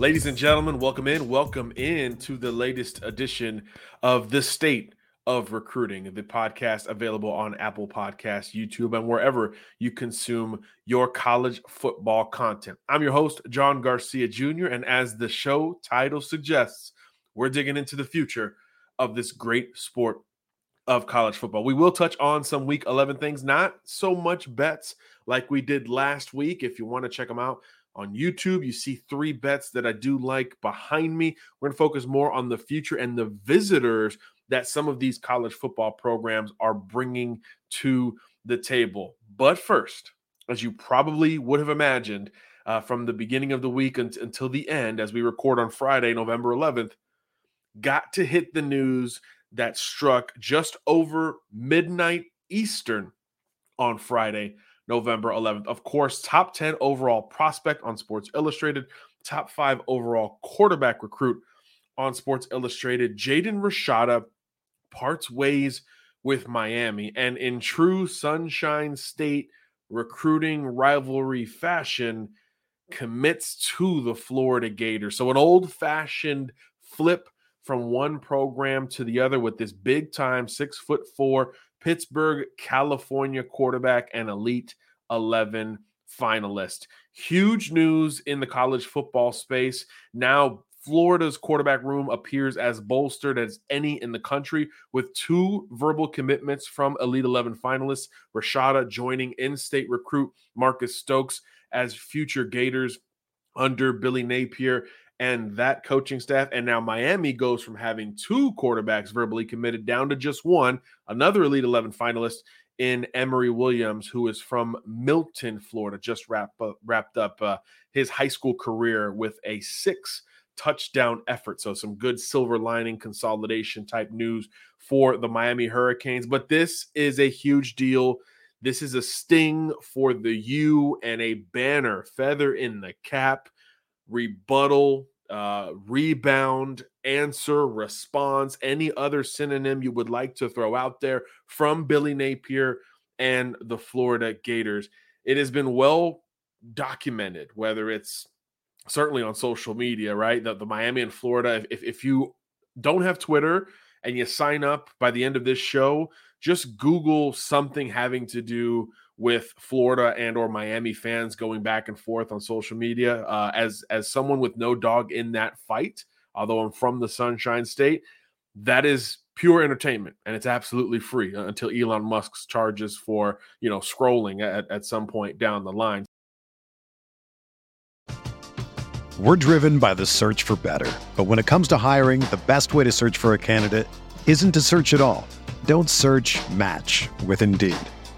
Ladies and gentlemen, welcome in. Welcome in to the latest edition of The State of Recruiting, the podcast available on Apple Podcasts, YouTube, and wherever you consume your college football content. I'm your host, John Garcia Jr., and as the show title suggests, we're digging into the future of this great sport of college football. We will touch on some week 11 things, not so much bets like we did last week. If you want to check them out, on YouTube. You see three bets that I do like behind me. We're going to focus more on the future and the visitors that some of these college football programs are bringing to the table. But first, as you probably would have imagined uh, from the beginning of the week until the end, as we record on Friday, November 11th, got to hit the news that struck just over midnight Eastern on Friday November 11th. Of course, top 10 overall prospect on Sports Illustrated, top five overall quarterback recruit on Sports Illustrated. Jaden Rashada parts ways with Miami. And in true Sunshine State recruiting rivalry fashion, commits to the Florida Gators. So, an old fashioned flip from one program to the other with this big time six foot four Pittsburg, California quarterback and Elite 11 finalist. Huge news in the college football space. Now, Florida's quarterback room appears as bolstered as any in the country with two verbal commitments from Elite 11 finalists. Rashada joining in state recruit Marcus Stokes as future Gators under Billy Napier and that coaching staff. And now Miami goes from having two quarterbacks verbally committed down to just one, another Elite 11 finalist in Emory Williams, who is from Milton, Florida, just wrapped up, wrapped up uh, his high school career with a six touchdown effort. So, some good silver lining consolidation type news for the Miami Hurricanes. But this is a huge deal. This is a sting for the U and a banner, feather in the cap rebuttal, uh, rebound, answer, response, any other synonym you would like to throw out there from Billy Napier and the Florida Gators. It has been well documented, whether it's certainly on social media, right? The, the Miami and Florida, if, if you don't have Twitter and you sign up by the end of this show, just Google something having to do with Florida and or Miami fans going back and forth on social media. Uh, as as someone with no dog in that fight, although I'm from the Sunshine State, that is pure entertainment and it's absolutely free until Elon Musk's charges for you know scrolling at, at some point down the line. We're driven by the search for better, but when it comes to hiring, the best way to search for a candidate isn't to search at all. Don't search. Match with Indeed.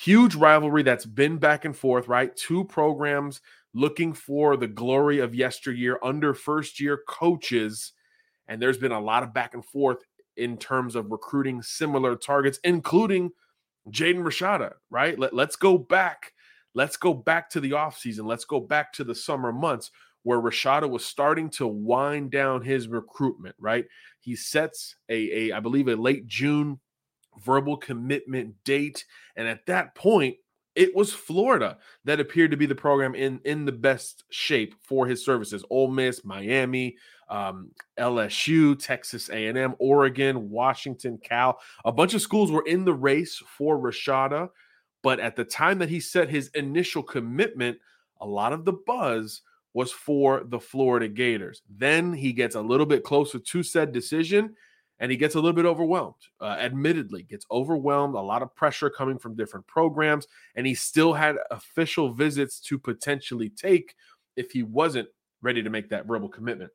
Huge rivalry that's been back and forth, right? Two programs looking for the glory of yesteryear under first year coaches. And there's been a lot of back and forth in terms of recruiting similar targets, including Jaden Rashada, right? Let, let's go back. Let's go back to the offseason. Let's go back to the summer months where Rashada was starting to wind down his recruitment, right? He sets a, a I believe, a late June verbal commitment date. And at that point, it was Florida that appeared to be the program in in the best shape for his services. Ole Miss, Miami, um, LSU, Texas A&M, Oregon, Washington, Cal. A bunch of schools were in the race for Rashada, but at the time that he set his initial commitment, a lot of the buzz was for the Florida Gators. Then he gets a little bit closer to said decision and he gets a little bit overwhelmed. Uh, admittedly, gets overwhelmed. A lot of pressure coming from different programs, and he still had official visits to potentially take if he wasn't ready to make that verbal commitment.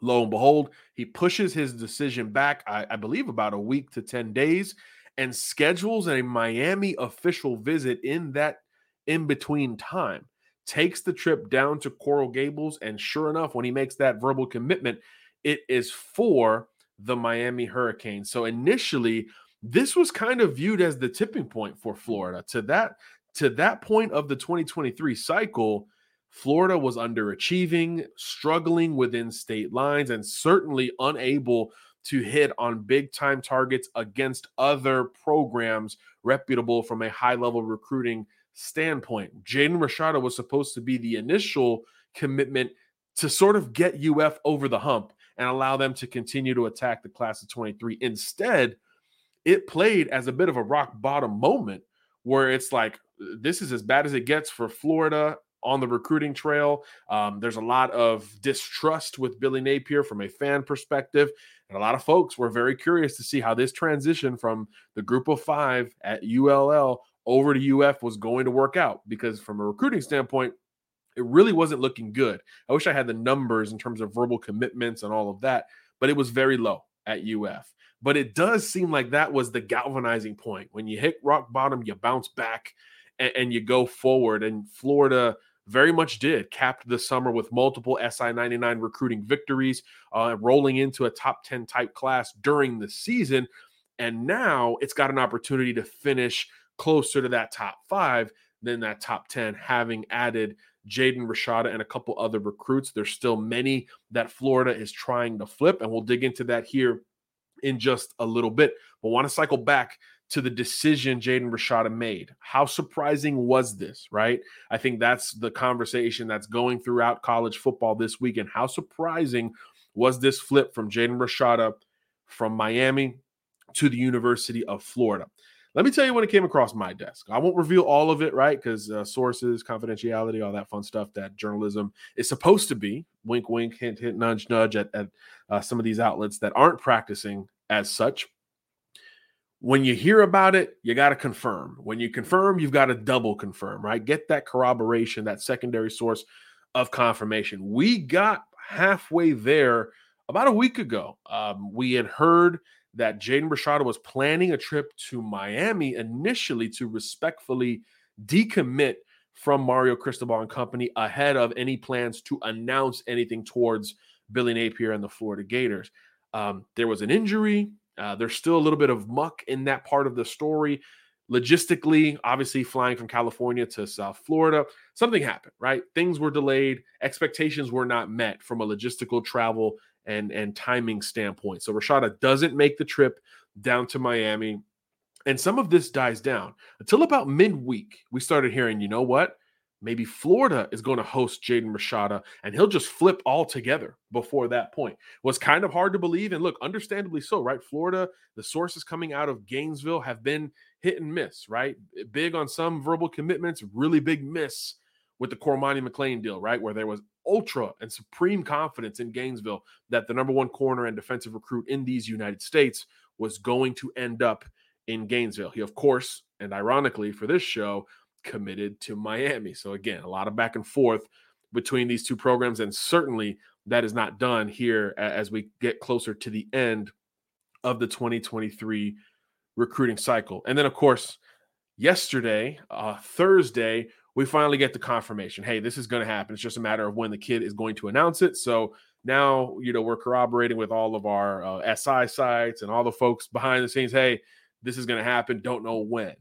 Lo and behold, he pushes his decision back, I, I believe, about a week to ten days, and schedules a Miami official visit in that in between time. Takes the trip down to Coral Gables, and sure enough, when he makes that verbal commitment, it is for the Miami Hurricanes. So initially, this was kind of viewed as the tipping point for Florida. To that to that point of the 2023 cycle, Florida was underachieving, struggling within state lines, and certainly unable to hit on big time targets against other programs reputable from a high level recruiting standpoint. Jaden Rashada was supposed to be the initial commitment to sort of get UF over the hump and allow them to continue to attack the class of 23. Instead, it played as a bit of a rock bottom moment where it's like, this is as bad as it gets for Florida on the recruiting trail. Um, there's a lot of distrust with Billy Napier from a fan perspective. And a lot of folks were very curious to see how this transition from the group of five at ULL over to UF was going to work out. Because from a recruiting standpoint, it really wasn't looking good. I wish I had the numbers in terms of verbal commitments and all of that, but it was very low at UF. But it does seem like that was the galvanizing point. When you hit rock bottom, you bounce back and, and you go forward. And Florida very much did capped the summer with multiple SI 99 recruiting victories, uh, rolling into a top 10 type class during the season. And now it's got an opportunity to finish closer to that top five than that top 10, having added Jaden Rashada and a couple other recruits. There's still many that Florida is trying to flip, and we'll dig into that here in just a little bit. But want to cycle back to the decision Jaden Rashada made. How surprising was this, right? I think that's the conversation that's going throughout college football this weekend. How surprising was this flip from Jaden Rashada from Miami to the University of Florida? Let me tell you when it came across my desk. I won't reveal all of it, right? Because uh, sources, confidentiality, all that fun stuff that journalism is supposed to be. Wink, wink, hint, hint, nudge, nudge at, at uh, some of these outlets that aren't practicing as such. When you hear about it, you got to confirm. When you confirm, you've got to double confirm, right? Get that corroboration, that secondary source of confirmation. We got halfway there about a week ago. Um, we had heard that Jaden Rashada was planning a trip to Miami initially to respectfully decommit from Mario Cristobal and company ahead of any plans to announce anything towards Billy Napier and the Florida Gators. Um, there was an injury. Uh, there's still a little bit of muck in that part of the story. Logistically, obviously, flying from California to South Florida, something happened, right? Things were delayed. Expectations were not met from a logistical travel and, and timing standpoint. So Rashada doesn't make the trip down to Miami. And some of this dies down until about midweek. We started hearing, you know what? Maybe Florida is going to host Jaden Rashada and he'll just flip altogether before that point. Was kind of hard to believe. And look, understandably so, right? Florida, the sources coming out of Gainesville have been hit and miss, right? Big on some verbal commitments, really big miss with the Cormani McClain deal, right? Where there was ultra and supreme confidence in Gainesville that the number one corner and defensive recruit in these United States was going to end up in Gainesville. He, of course, and ironically for this show, committed to Miami. So again, a lot of back and forth between these two programs, and certainly that is not done here as we get closer to the end of the 2023 recruiting cycle. And then, of course, yesterday, uh, Thursday, we finally get the confirmation. Hey, this is going to happen. It's just a matter of when the kid is going to announce it. So now, you know, we're corroborating with all of our uh, SI sites and all the folks behind the scenes. Hey, this is going to happen. Don't know when.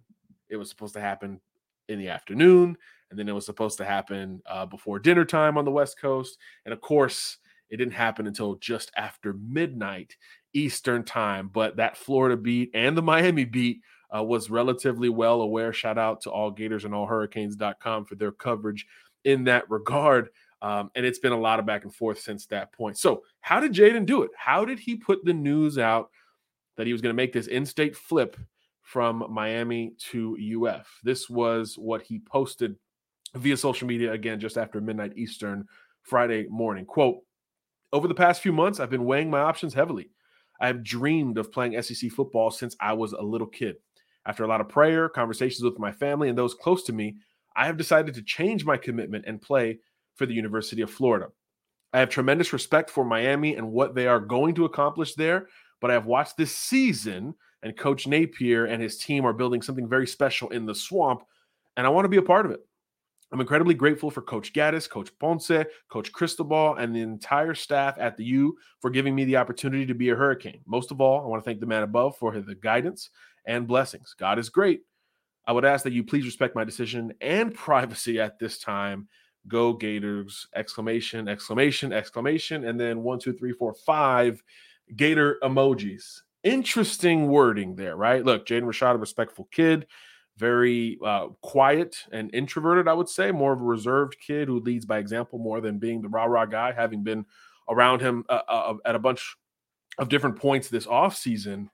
It was supposed to happen in the afternoon, and then it was supposed to happen uh, before dinner time on the West Coast. And of course, it didn't happen until just after midnight Eastern time. But that Florida beat and the Miami beat uh, was relatively well aware. Shout out to all Gators and all Hurricanes.com for their coverage in that regard. Um, and it's been a lot of back and forth since that point. So, how did Jaden do it? How did he put the news out that he was going to make this in state flip from Miami to UF. This was what he posted via social media again just after midnight Eastern Friday morning. Quote, over the past few months, I've been weighing my options heavily. I have dreamed of playing SEC football since I was a little kid. After a lot of prayer, conversations with my family, and those close to me, I have decided to change my commitment and play for the University of Florida. I have tremendous respect for Miami and what they are going to accomplish there, but I have watched this season and Coach Napier and his team are building something very special in the swamp, and I want to be a part of it. I'm incredibly grateful for Coach Gattis, Coach Ponce, Coach Cristobal, and the entire staff at the U for giving me the opportunity to be a Hurricane. Most of all, I want to thank the man above for the guidance and blessings. God is great. I would ask that you please respect my decision and privacy at this time. Go Gators! Exclamation, exclamation, exclamation, and then one, two, three, four, five Gator emojis interesting wording there, right? Look, Jaden Rashad, a respectful kid, very uh, quiet and introverted, I would say, more of a reserved kid who leads by example more than being the rah rah guy, having been around him uh, uh, at a bunch of different points this offseason.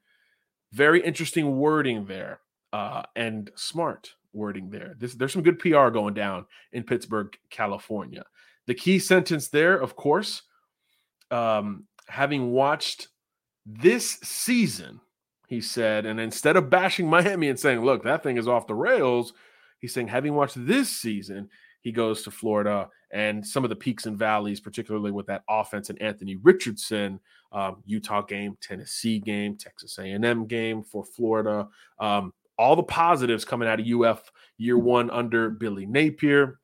Very interesting wording there uh, and smart wording there. This, there's some good PR going down in Pittsburg, California. The key sentence there, of course, um, having watched this season, he said, and instead of bashing Miami and saying, look, that thing is off the rails, he's saying, having watched this season, he goes to Florida and some of the peaks and valleys, particularly with that offense and Anthony Richardson, um, Utah game, Tennessee game, Texas A&M game for Florida. Um, all the positives coming out of UF year one under Billy Napier,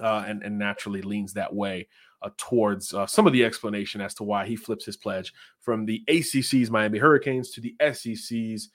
uh, and, and naturally leans that way towards uh, some of the explanation as to why he flips his pledge from the ACC's Miami Hurricanes to the SEC's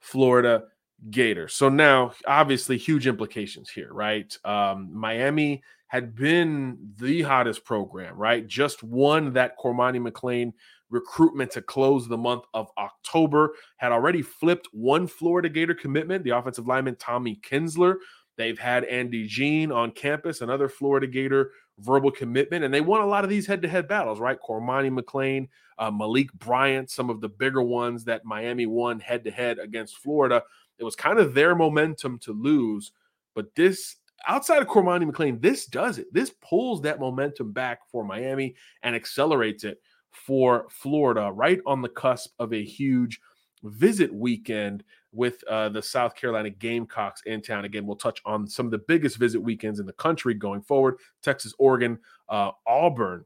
Florida Gators. So now, obviously, huge implications here, right? Um, Miami had been the hottest program, right? Just won that Cormani McClain recruitment to close the month of October, had already flipped one Florida Gator commitment, the offensive lineman Tommy Kinsler. They've had Andy Jean on campus, another Florida Gator verbal commitment, and they won a lot of these head-to-head battles, right? Cormani McClain, uh, Malik Bryant, some of the bigger ones that Miami won head-to-head against Florida. It was kind of their momentum to lose, but this outside of Cormani McClain, this does it. This pulls that momentum back for Miami and accelerates it for Florida, right on the cusp of a huge visit weekend with uh, the South Carolina Gamecocks in town. Again, we'll touch on some of the biggest visit weekends in the country going forward Texas, Oregon, uh, Auburn,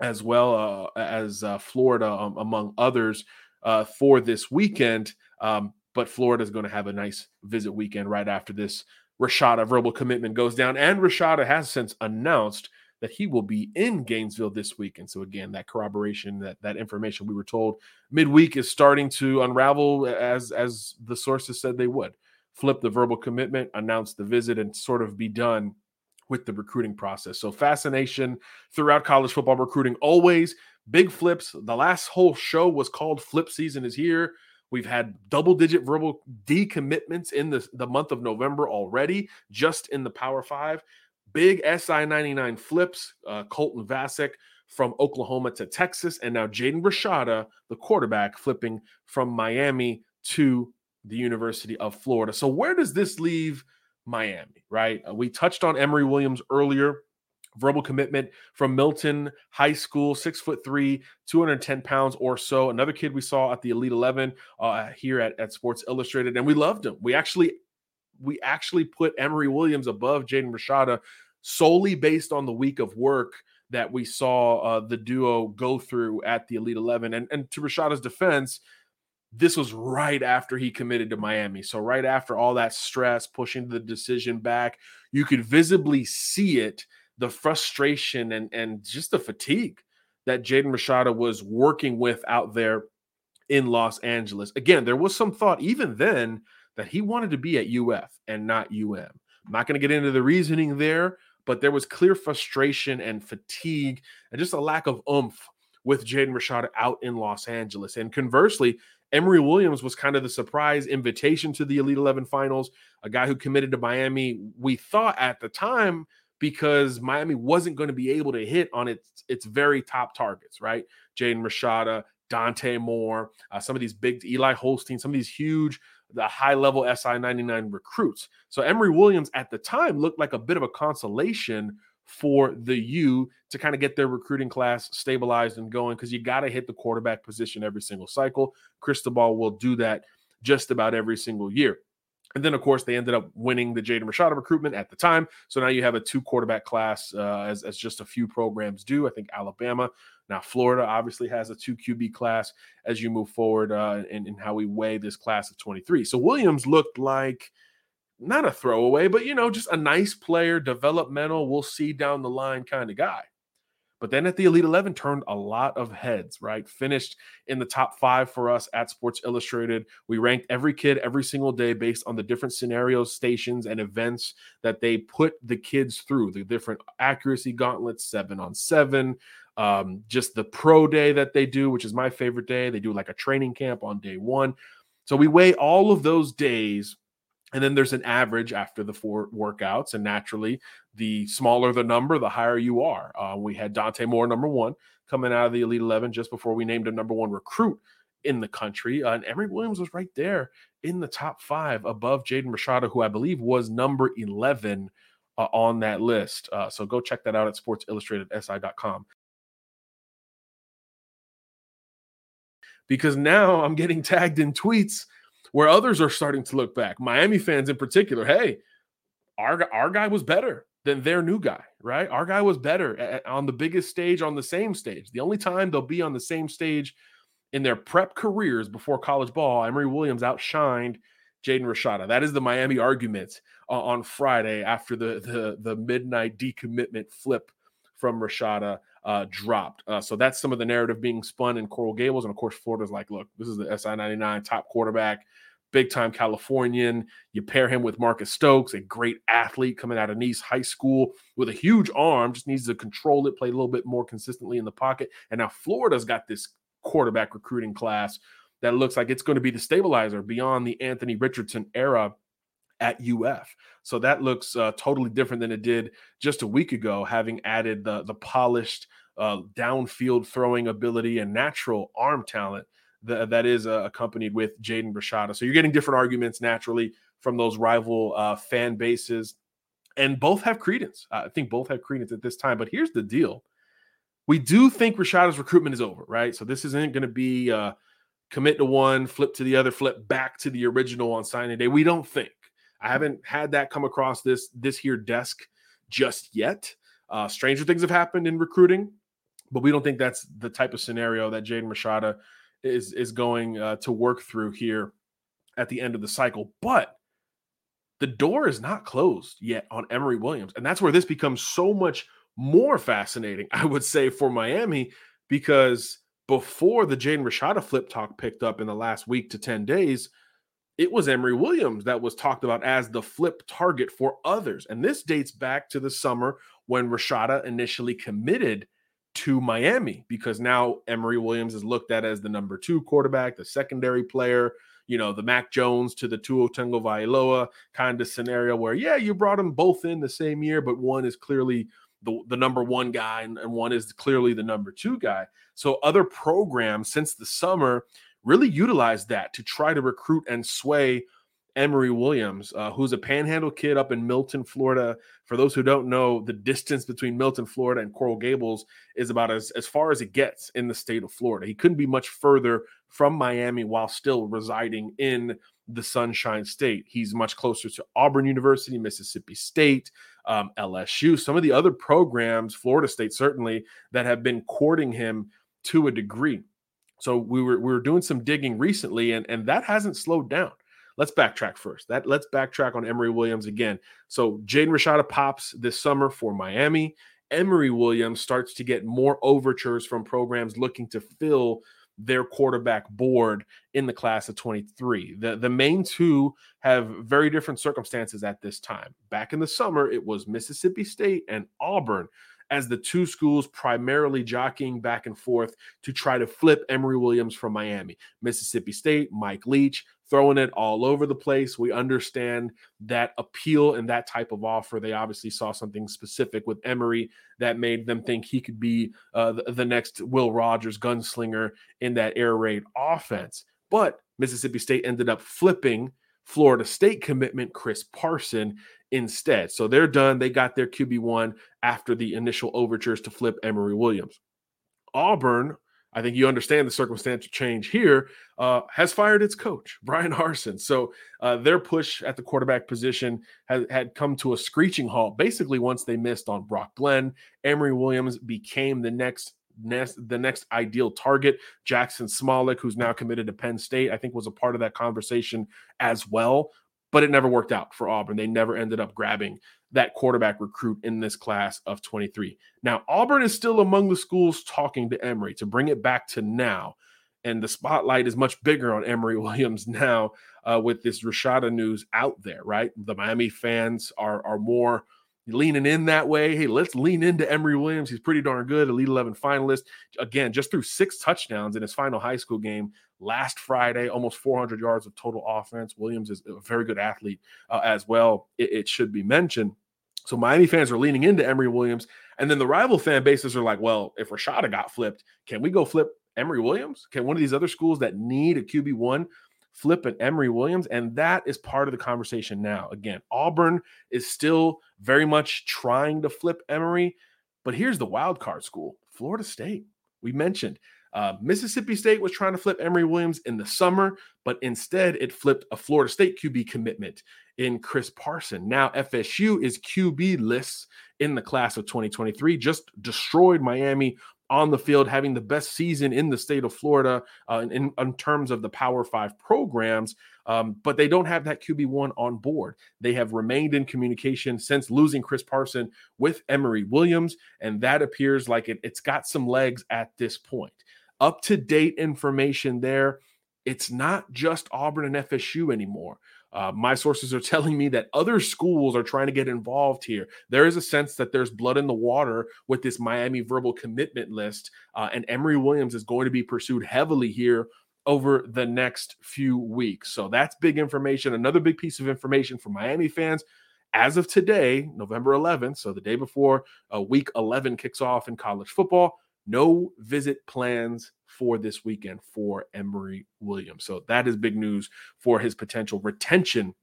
as well uh, as uh, Florida, um, among others. uh, for this weekend. Um, but Florida is going to have a nice visit weekend right after this Rashada verbal commitment goes down. And Rashada has since announced that he will be in Gainesville this week. And so again, that corroboration, that that information we were told midweek is starting to unravel as as the sources said they would. Flip the verbal commitment, announce the visit, and sort of be done with the recruiting process. So fascination throughout college football recruiting always big flips. The last whole show was called Flip Season is here. We've had double digit verbal decommitments in the, the month of November already, just in the Power Five. Big SI 99 flips, uh, Colton Vasek from Oklahoma to Texas, and now Jaden Rashada, the quarterback, flipping from Miami to the University of Florida. So, where does this leave Miami, right? Uh, we touched on Emory Williams earlier. Verbal commitment from Milton High School, six foot three, 210 pounds or so. Another kid we saw at the Elite 11 uh, here at, at Sports Illustrated, and we loved him. We actually we actually put Emory Williams above Jaden Rashada solely based on the week of work that we saw uh, the duo go through at the Elite 11. And, and to Rashada's defense, this was right after he committed to Miami. So, right after all that stress, pushing the decision back, you could visibly see it the frustration and, and just the fatigue that Jaden Rashada was working with out there in Los Angeles. Again, there was some thought even then that he wanted to be at UF and not UM. I'm not going to get into the reasoning there, but there was clear frustration and fatigue and just a lack of oomph with Jaden Rashada out in Los Angeles. And conversely, Emory Williams was kind of the surprise invitation to the Elite 11 finals, a guy who committed to Miami. We thought at the time because Miami wasn't going to be able to hit on its its very top targets, right? Jaden Rashada, Dante Moore, uh, some of these big Eli Holstein, some of these huge, the high level SI 99 recruits. So Emory Williams at the time looked like a bit of a consolation for the U to kind of get their recruiting class stabilized and going because you got to hit the quarterback position every single cycle. Cristobal will do that just about every single year. And then, of course, they ended up winning the Jaden Rashada recruitment at the time. So now you have a two quarterback class, uh, as, as just a few programs do. I think Alabama, now Florida, obviously has a two QB class as you move forward uh, in, in how we weigh this class of 23. So Williams looked like not a throwaway, but you know, just a nice player, developmental, we'll see down the line kind of guy. But then at the Elite 11, turned a lot of heads, right? Finished in the top five for us at Sports Illustrated. We ranked every kid every single day based on the different scenarios, stations, and events that they put the kids through the different accuracy gauntlets, seven on seven, um, just the pro day that they do, which is my favorite day. They do like a training camp on day one. So we weigh all of those days and then there's an average after the four workouts. And naturally, the smaller the number, the higher you are. Uh, we had Dante Moore, number one, coming out of the Elite 11 just before we named him number one recruit in the country. Uh, and Emory Williams was right there in the top five above Jaden Rashada, who I believe was number 11 uh, on that list. Uh, so go check that out at sportsillustrated.si.com. Because now I'm getting tagged in tweets where others are starting to look back. Miami fans in particular, hey, our our guy was better than their new guy, right? Our guy was better at, on the biggest stage on the same stage. The only time they'll be on the same stage in their prep careers before college ball, Emory Williams outshined Jaden Rashada. That is the Miami argument uh, on Friday after the, the the midnight decommitment flip from Rashada uh, dropped. Uh, so that's some of the narrative being spun in Coral Gables. And of course, Florida's like, look, this is the SI 99 top quarterback, big time Californian. You pair him with Marcus Stokes, a great athlete coming out of Nease High School with a huge arm, just needs to control it, play a little bit more consistently in the pocket. And now Florida's got this quarterback recruiting class that looks like it's going to be the stabilizer beyond the Anthony Richardson era at UF. So that looks uh, totally different than it did just a week ago, having added the the polished uh, downfield throwing ability and natural arm talent that, that is uh, accompanied with Jaden Rashada. So you're getting different arguments naturally from those rival uh, fan bases, and both have credence. I think both have credence at this time. But here's the deal: we do think Rashada's recruitment is over, right? So this isn't going to be uh, commit to one, flip to the other, flip back to the original on signing day. We don't think. I haven't had that come across this this here desk just yet. Uh, stranger things have happened in recruiting, but we don't think that's the type of scenario that Jaden Rashada is is going uh, to work through here at the end of the cycle. But the door is not closed yet on Emory Williams, and that's where this becomes so much more fascinating. I would say for Miami because before the Jaden Rashada flip talk picked up in the last week to ten days it was Emory Williams that was talked about as the flip target for others. And this dates back to the summer when Rashada initially committed to Miami because now Emory Williams is looked at as the number two quarterback, the secondary player, you know, the Mac Jones to the Tua Tagovailoa kind of scenario where, yeah, you brought them both in the same year, but one is clearly the, the number one guy and, and one is clearly the number two guy. So other programs since the summer really utilized that to try to recruit and sway Emory Williams, uh, who's a panhandle kid up in Milton, Florida. For those who don't know, the distance between Milton, Florida and Coral Gables is about as, as far as it gets in the state of Florida. He couldn't be much further from Miami while still residing in the Sunshine State. He's much closer to Auburn University, Mississippi State, um, LSU, some of the other programs, Florida State certainly, that have been courting him to a degree. So we were we were doing some digging recently, and and that hasn't slowed down. Let's backtrack first. That let's backtrack on Emory Williams again. So Jaden Rashada pops this summer for Miami. Emory Williams starts to get more overtures from programs looking to fill their quarterback board in the class of 23. The, the main two have very different circumstances at this time. Back in the summer, it was Mississippi State and Auburn as the two schools primarily jockeying back and forth to try to flip Emory Williams from Miami. Mississippi State, Mike Leach, throwing it all over the place. We understand that appeal and that type of offer. They obviously saw something specific with Emory that made them think he could be uh, the, the next Will Rogers gunslinger in that air raid offense. But Mississippi State ended up flipping Florida State commitment, Chris Parson, instead. So they're done. They got their QB1 after the initial overtures to flip Emory Williams. Auburn, I think you understand the circumstantial change here, uh, has fired its coach, Bryan Harsin. So uh, their push at the quarterback position has, had come to a screeching halt basically once they missed on Brock Glenn. Emory Williams became the next next the next ideal target. Jaxon Smolik, who's now committed to Penn State, I think was a part of that conversation as well but it never worked out for Auburn. They never ended up grabbing that quarterback recruit in this class of 23. Now, Auburn is still among the schools talking to Emory to bring it back to now. And the spotlight is much bigger on Emory Williams now uh, with this Rashada news out there, right? The Miami fans are, are more leaning in that way. Hey, let's lean into Emory Williams. He's pretty darn good, Elite 11 finalist. Again, just threw six touchdowns in his final high school game last Friday, almost 400 yards of total offense. Williams is a very good athlete uh, as well, it, it should be mentioned. So Miami fans are leaning into Emory Williams. And then the rival fan bases are like, well, if Rashada got flipped, can we go flip Emory Williams? Can one of these other schools that need a QB1 flip an Emory Williams? And that is part of the conversation now. Again, Auburn is still very much trying to flip Emory. But here's the wild card school Florida State. We mentioned uh, Mississippi State was trying to flip Emory Williams in the summer, but instead it flipped a Florida State QB commitment in Chris Parson. Now FSU is QB lists in the class of 2023, just destroyed Miami on the field, having the best season in the state of Florida uh, in, in, terms of the Power Five programs. Um, but they don't have that QB1 on board. They have remained in communication since losing Chris Parson with Emory Williams, and that appears like it, it's got some legs at this point up to date information there. It's not just Auburn and FSU anymore. Uh, my sources are telling me that other schools are trying to get involved here. There is a sense that there's blood in the water with this Miami verbal commitment list, uh, and Emory Williams is going to be pursued heavily here over the next few weeks. So that's big information. Another big piece of information for Miami fans. As of today, November 11th, so the day before uh, week 11 kicks off in college football, no visit plans for this weekend for Emory Williams. So that is big news for his potential retention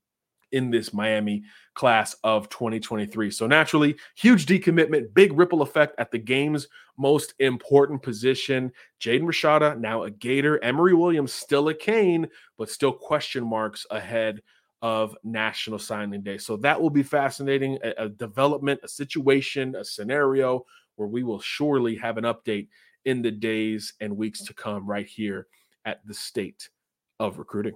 in this Miami class of 2023. So naturally, huge decommitment, big ripple effect at the game's most important position. Jaden Rashada, now a Gator. Emory Williams, still a Cane, but still question marks ahead of National Signing Day. So that will be fascinating. A, a development, a situation, a scenario where we will surely have an update in the days and weeks to come right here at the state of recruiting.